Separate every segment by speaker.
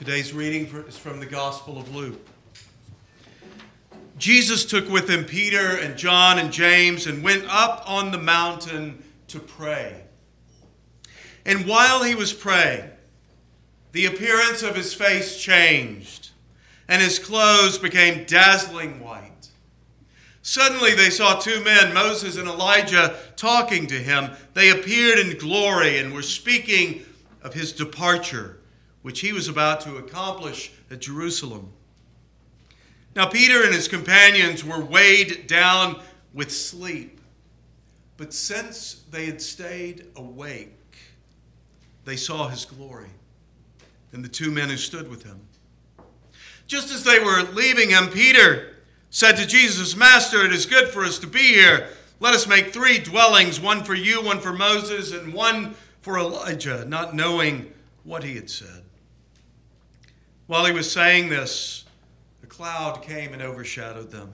Speaker 1: Today's reading is from the Gospel of Luke. Jesus took with him Peter and John and James and went up on the mountain to pray. And while he was praying, the appearance of his face changed, and his clothes became dazzling white. Suddenly they saw two men, Moses and Elijah, talking to him. They appeared in glory and were speaking of his departure, which he was about to accomplish at Jerusalem. Now, Peter and his companions were weighed down with sleep, but since they had stayed awake, they saw his glory and the two men who stood with him. Just as they were leaving him, Peter said to Jesus, Master, it is good for us to be here. Let us make three dwellings one for you, one for Moses, and one for Elijah, not knowing what he had said. While he was saying this, a cloud came and overshadowed them.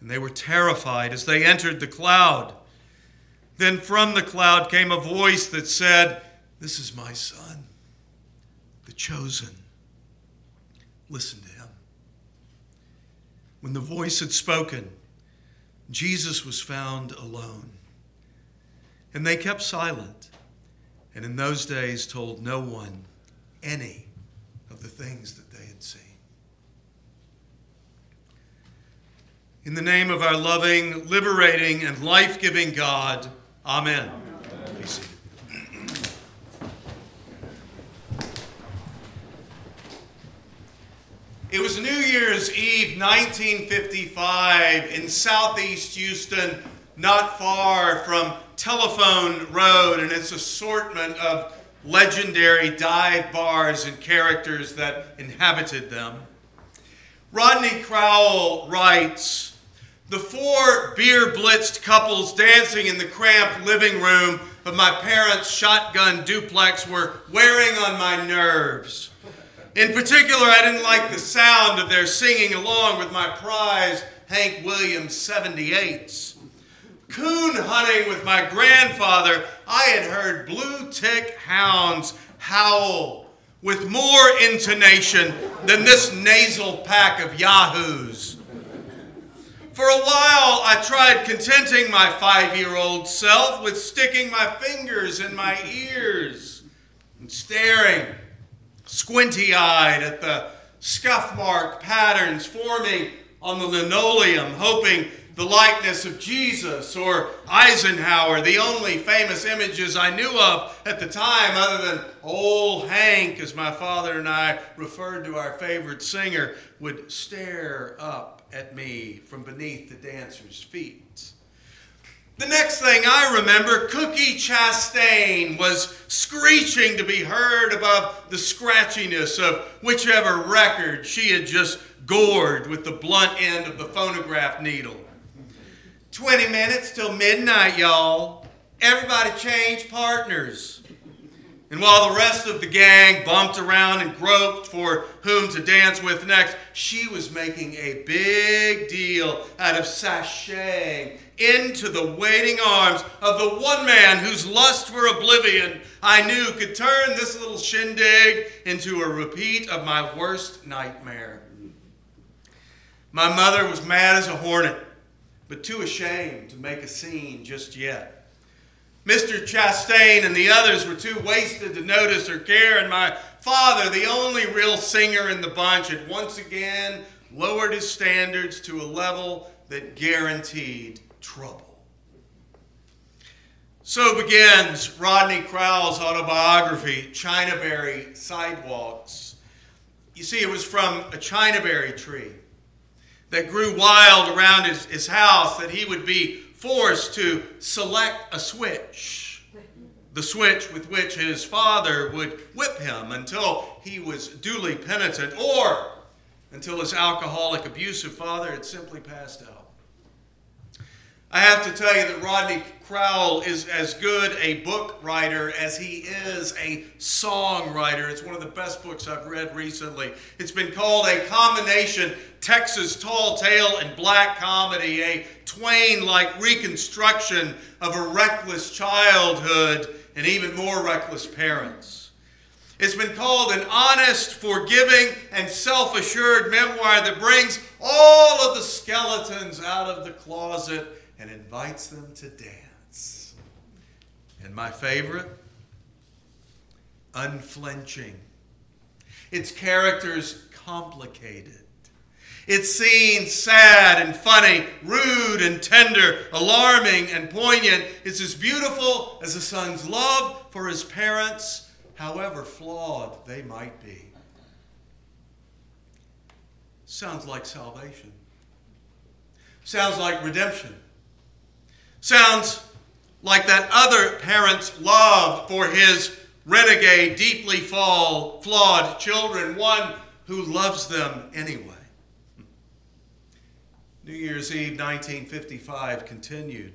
Speaker 1: And they were terrified as they entered the cloud. Then from the cloud came a voice that said, This is my son, the chosen. Listen to him. When the voice had spoken, Jesus was found alone. And they kept silent, and in those days told no one any of the things that they had seen. In the name of our loving, liberating, and life giving God, Amen. Amen. It was New Year's Eve 1955 in southeast Houston, not far from Telephone Road and its assortment of legendary dive bars and characters that inhabited them. Rodney Crowell writes The four beer blitzed couples dancing in the cramped living room of my parents' shotgun duplex were wearing on my nerves. In particular, I didn't like the sound of their singing along with my prize Hank Williams 78s. Coon hunting with my grandfather, I had heard blue tick hounds howl with more intonation than this nasal pack of yahoos. For a while, I tried contenting my five year old self with sticking my fingers in my ears and staring squinty eyed at the scuff mark patterns forming on the linoleum, hoping the likeness of Jesus or Eisenhower, the only famous images I knew of at the time, other than Old Hank, as my father and I referred to our favorite singer, would stare up at me from beneath the dancer's feet. The next thing I remember, Cookie Chastain was screeching to be heard above the scratchiness of whichever record she had just gored with the blunt end of the phonograph needle. 20 minutes till midnight, y'all. Everybody changed partners. And while the rest of the gang bumped around and groped for whom to dance with next, she was making a big deal out of sashaying into the waiting arms of the one man whose lust for oblivion I knew could turn this little shindig into a repeat of my worst nightmare. My mother was mad as a hornet, but too ashamed to make a scene just yet. Mr. Chastain and the others were too wasted to notice or care, and my father, the only real singer in the bunch, had once again lowered his standards to a level that guaranteed trouble. So begins Rodney Crowell's autobiography, Chinaberry Sidewalks. You see, it was from a chinaberry tree that grew wild around his, his house that he would be forced to select a switch. The switch with which his father would whip him until he was duly penitent or until his alcoholic, abusive father had simply passed out. I have to tell you that Rodney Crowell is as good a book writer as he is a songwriter. It's one of the best books I've read recently. It's been called a combination Texas tall tale and black comedy, a Twain like reconstruction of a reckless childhood and even more reckless parents. It's been called an honest, forgiving, and self assured memoir that brings all of the skeletons out of the closet and invites them to dance. And my favorite, unflinching. Its characters complicated. It's seen sad and funny, rude and tender, alarming and poignant. It's as beautiful as a son's love for his parents however flawed they might be. Sounds like salvation. Sounds like redemption. Sounds like that other parent's love for his renegade, deeply fall, flawed children, one who loves them anyway. New Year's Eve 1955 continued.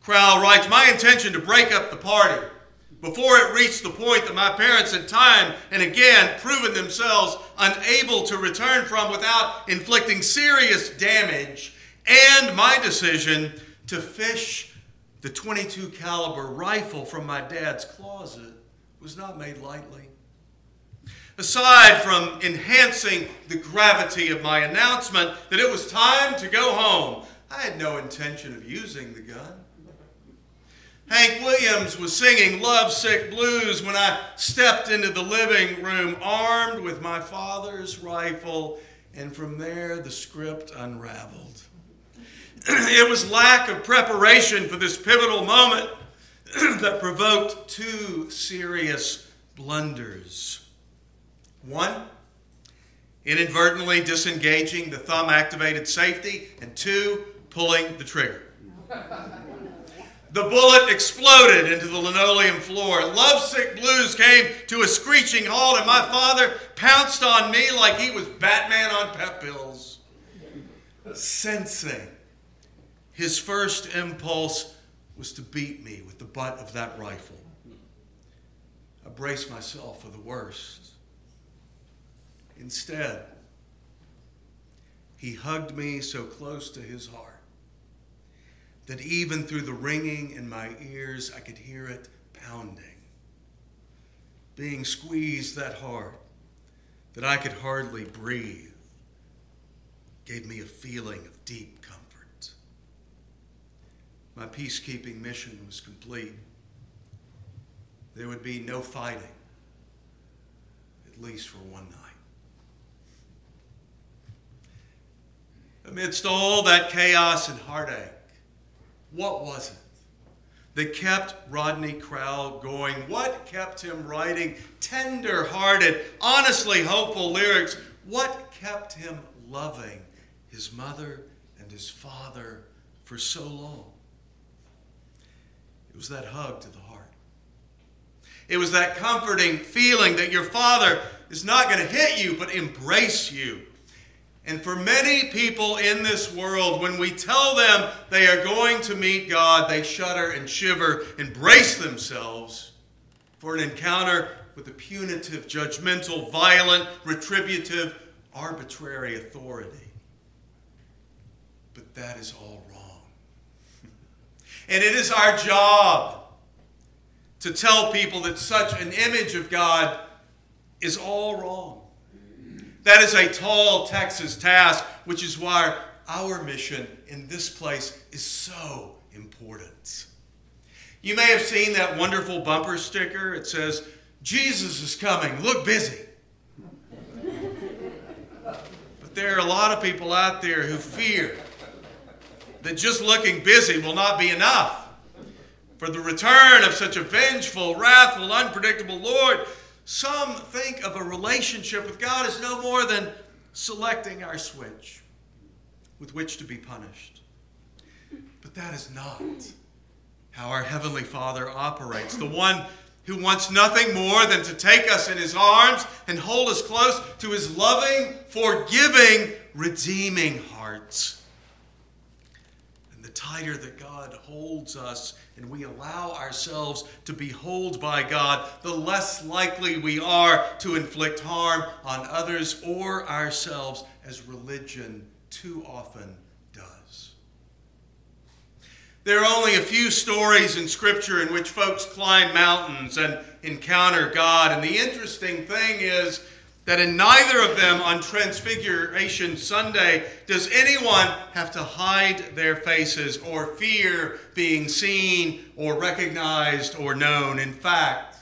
Speaker 1: Crowell writes My intention to break up the party before it reached the point that my parents had time and again proven themselves unable to return from without inflicting serious damage, and my decision to fish the 22 caliber rifle from my dad's closet was not made lightly. Aside from enhancing the gravity of my announcement that it was time to go home, I had no intention of using the gun. Hank Williams was singing Lovesick Blues when I stepped into the living room armed with my father's rifle, and from there the script unraveled. it was lack of preparation for this pivotal moment that provoked two serious blunders. One, inadvertently disengaging the thumb activated safety, and two, pulling the trigger. The bullet exploded into the linoleum floor. Lovesick Blues came to a screeching halt, and my father pounced on me like he was Batman on pep pills. Sensing his first impulse was to beat me with the butt of that rifle. I braced myself for the worst. Instead, he hugged me so close to his heart that even through the ringing in my ears, I could hear it pounding. Being squeezed that hard that I could hardly breathe gave me a feeling of deep comfort. My peacekeeping mission was complete. There would be no fighting, at least for one night. Amidst all that chaos and heartache, what was it that kept Rodney Crowell going? What kept him writing tender hearted, honestly hopeful lyrics? What kept him loving his mother and his father for so long? It was that hug to the heart. It was that comforting feeling that your father is not going to hit you, but embrace you and for many people in this world, when we tell them they are going to meet God, they shudder and shiver and brace themselves for an encounter with a punitive, judgmental, violent, retributive, arbitrary authority. But that is all wrong. And it is our job to tell people that such an image of God is all wrong. That is a tall Texas task, which is why our mission in this place is so important. You may have seen that wonderful bumper sticker. It says, Jesus is coming, look busy. but there are a lot of people out there who fear that just looking busy will not be enough. For the return of such a vengeful, wrathful, unpredictable Lord some think of a relationship with God as no more than selecting our switch with which to be punished. But that is not how our Heavenly Father operates. The one who wants nothing more than to take us in His arms and hold us close to His loving, forgiving, redeeming heart. Tighter that God holds us and we allow ourselves to be held by God, the less likely we are to inflict harm on others or ourselves, as religion too often does. There are only a few stories in Scripture in which folks climb mountains and encounter God. And the interesting thing is that in neither of them on Transfiguration Sunday does anyone have to hide their faces or fear being seen or recognized or known. In fact,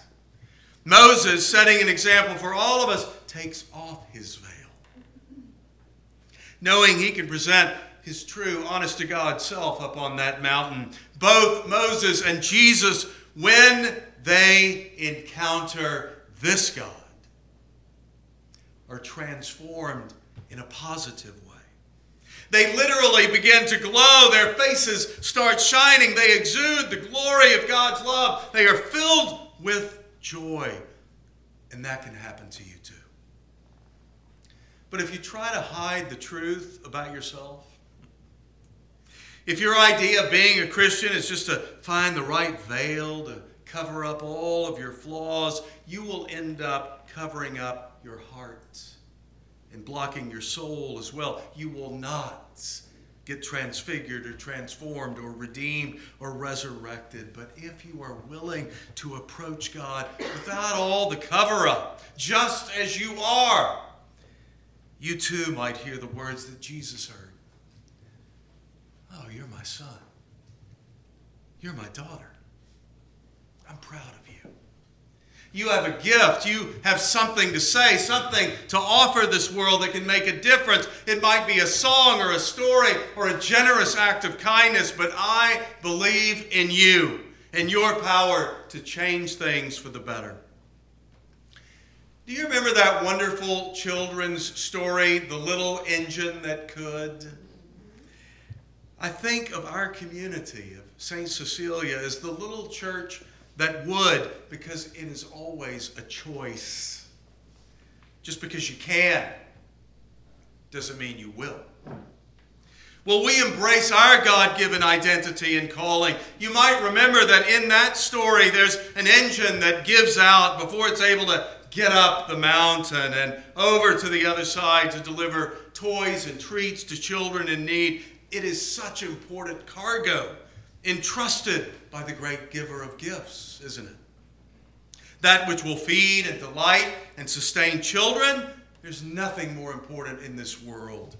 Speaker 1: Moses, setting an example for all of us, takes off his veil, knowing he can present his true, honest to God self up on that mountain. Both Moses and Jesus, when they encounter this God, are transformed in a positive way. They literally begin to glow. Their faces start shining. They exude the glory of God's love. They are filled with joy. And that can happen to you too. But if you try to hide the truth about yourself, if your idea of being a Christian is just to find the right veil to cover up all of your flaws, you will end up covering up your heart and blocking your soul as well. You will not get transfigured or transformed or redeemed or resurrected. But if you are willing to approach God without all the cover up, just as you are, you too might hear the words that Jesus heard Oh, you're my son. You're my daughter. I'm proud of you. You have a gift. You have something to say, something to offer this world that can make a difference. It might be a song or a story or a generous act of kindness, but I believe in you and your power to change things for the better. Do you remember that wonderful children's story, The Little Engine That Could? I think of our community of St. Cecilia as the little church that would, because it is always a choice. Just because you can doesn't mean you will. Will we embrace our God given identity and calling? You might remember that in that story, there's an engine that gives out before it's able to get up the mountain and over to the other side to deliver toys and treats to children in need. It is such important cargo entrusted by the great giver of gifts, isn't it? That which will feed and delight and sustain children, there's nothing more important in this world.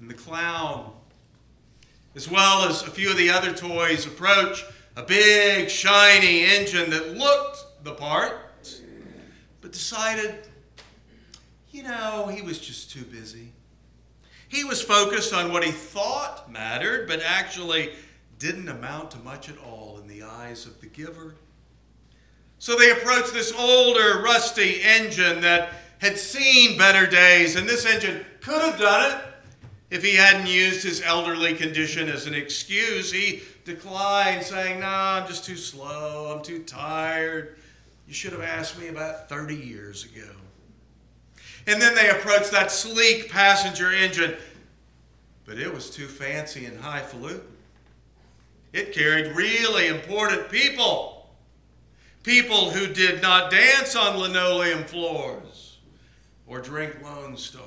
Speaker 1: And the clown, as well as a few of the other toys, approach a big, shiny engine that looked the part, but decided, you know, he was just too busy. He was focused on what he thought mattered, but actually didn't amount to much at all in the eyes of the giver. So they approached this older, rusty engine that had seen better days, and this engine could have done it if he hadn't used his elderly condition as an excuse. He declined, saying, No, I'm just too slow, I'm too tired. You should have asked me about 30 years ago. And then they approached that sleek passenger engine, but it was too fancy and highfalutin. It carried really important people. People who did not dance on linoleum floors or drink Lone Star.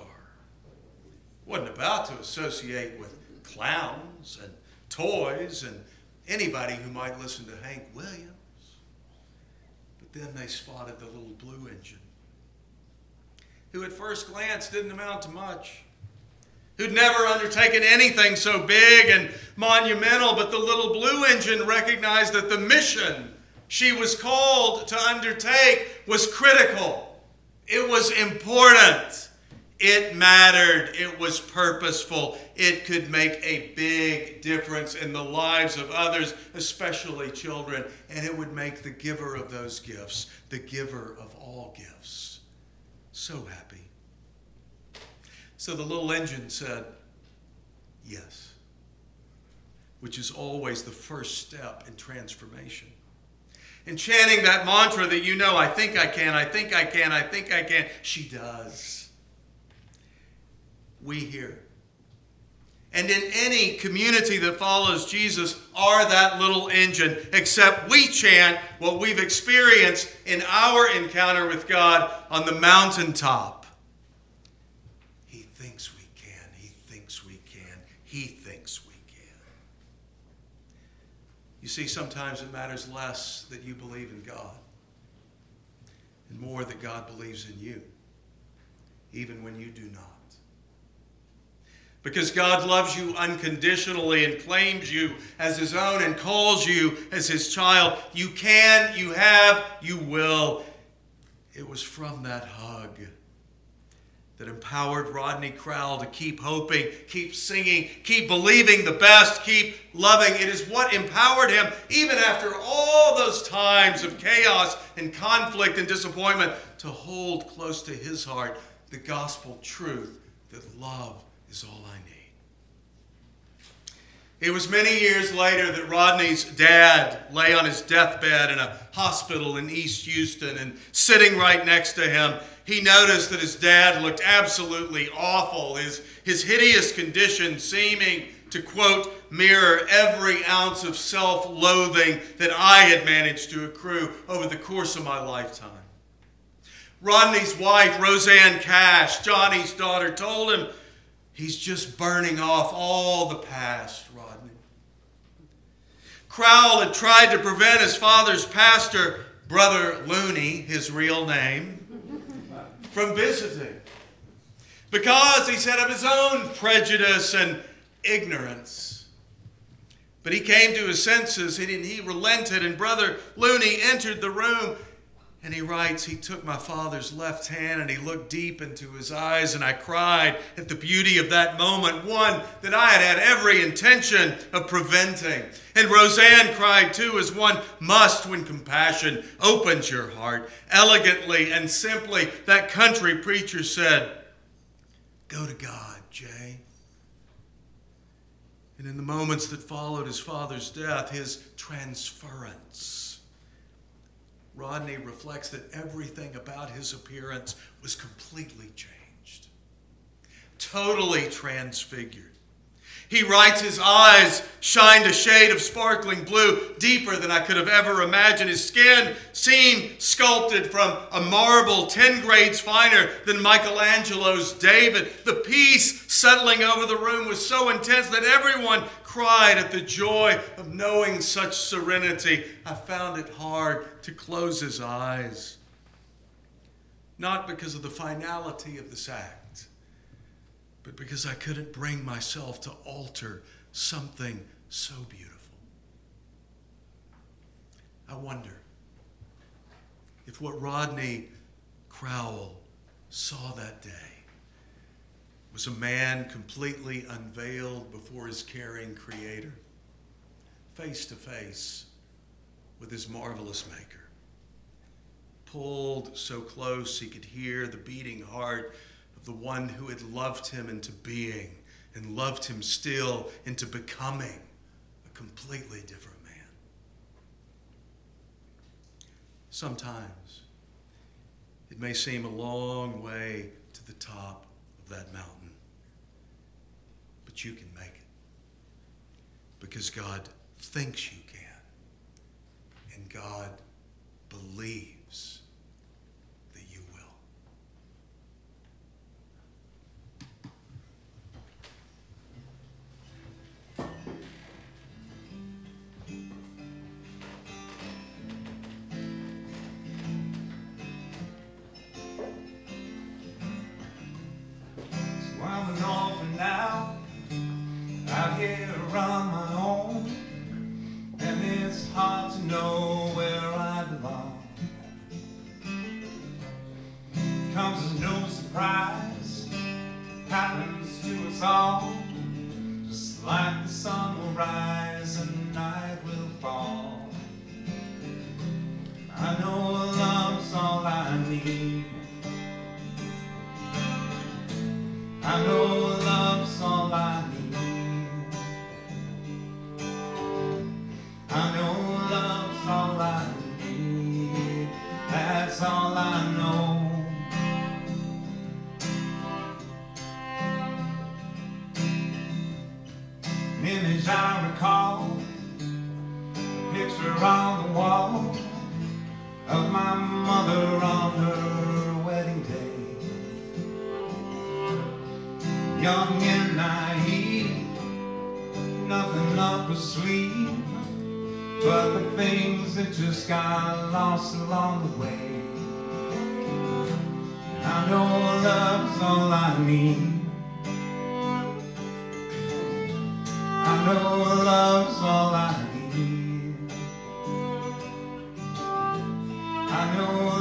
Speaker 1: Wasn't about to associate with clowns and toys and anybody who might listen to Hank Williams. But then they spotted the little blue engine who at first glance didn't amount to much, who'd never undertaken anything so big and monumental, but the little blue engine recognized that the mission she was called to undertake was critical. It was important. It mattered. It was purposeful. It could make a big difference in the lives of others, especially children, and it would make the giver of those gifts the giver of all gifts so happy. So the little engine said, Yes, which is always the first step in transformation. And chanting that mantra that you know, I think I can, I think I can, I think I can, she does. We hear and in any community that follows Jesus are that little engine, except we chant what we've experienced in our encounter with God on the mountaintop. He thinks we can, He thinks we can, He thinks we can. You see, sometimes it matters less that you believe in God and more that God believes in you, even when you do not. Because God loves you unconditionally and claims you as His own and calls you as His child, you can, you have, you will. It was from that hug that empowered Rodney Crowell to keep hoping, keep singing, keep believing the best, keep loving. It is what empowered him, even after all those times of chaos and conflict and disappointment, to hold close to his heart the gospel truth that love is all I need. It was many years later that Rodney's dad lay on his deathbed in a hospital in East Houston, and sitting right next to him, he noticed that his dad looked absolutely awful, his, his hideous condition seeming to, quote, mirror every ounce of self loathing that I had managed to accrue over the course of my lifetime. Rodney's wife, Rosanne Cash, Johnny's daughter, told him he's just burning off all the past, Rodney. Crowell had tried to prevent his father's pastor, Brother Looney, his real name, from visiting. Because he said of his own prejudice and ignorance. But he came to his senses and he relented, and Brother Looney entered the room and he writes, He took my father's left hand and he looked deep into his eyes, and I cried at the beauty of that moment, one that I had had every intention of preventing. And Rosanne cried too, as one must when compassion opens your heart. Elegantly and simply, that country preacher said, Go to God, Jay. And in the moments that followed his father's death, his transference Rodney reflects that everything about his appearance was completely changed, totally transfigured. He writes, His eyes shined a shade of sparkling blue, deeper than I could have ever imagined. His skin seemed sculpted from a marble 10 grades finer than Michelangelo's David. The peace settling over the room was so intense that everyone cried at the joy of knowing such serenity. I found it hard to close his eyes. Not because of the finality of this act, but because I couldn't bring myself to alter something so beautiful. I wonder if what Rodney Crowell saw that day was a man completely unveiled before his caring Creator, face to face with his marvelous Maker. Pulled so close he could hear the beating heart of the one who had loved him into being and loved him still into becoming a completely different man. Sometimes it may seem a long way to the top of that mountain but you can make it. Because God thinks you can. And God believes that you will.
Speaker 2: All I know. An image I recall, a picture on the wall of my mother on her wedding day. Young and naive, nothing up her sleeve but the things that just got lost along the way. Love's all I need. I know love's all I need. I know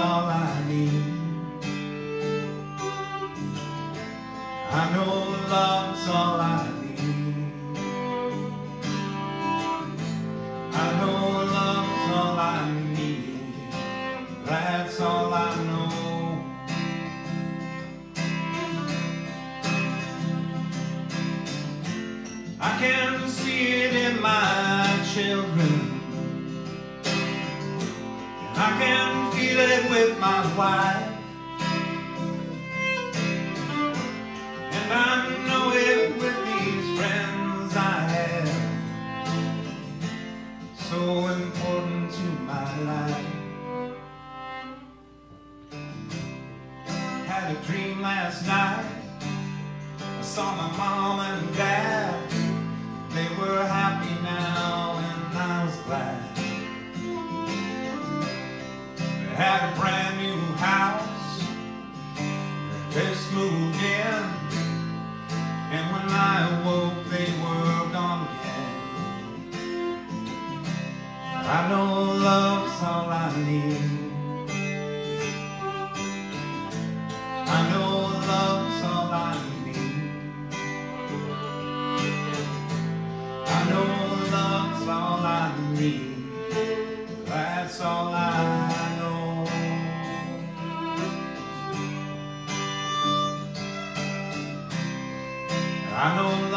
Speaker 2: all I need. I know love's all I important to my life. Had a dream last night. I saw my mom and dad. They were happy now, and I was glad. They had a brand new house. They just moved in. And when I awoke, I know love's all I need. I know love's all I need. I know love's all I need. That's all I know. I know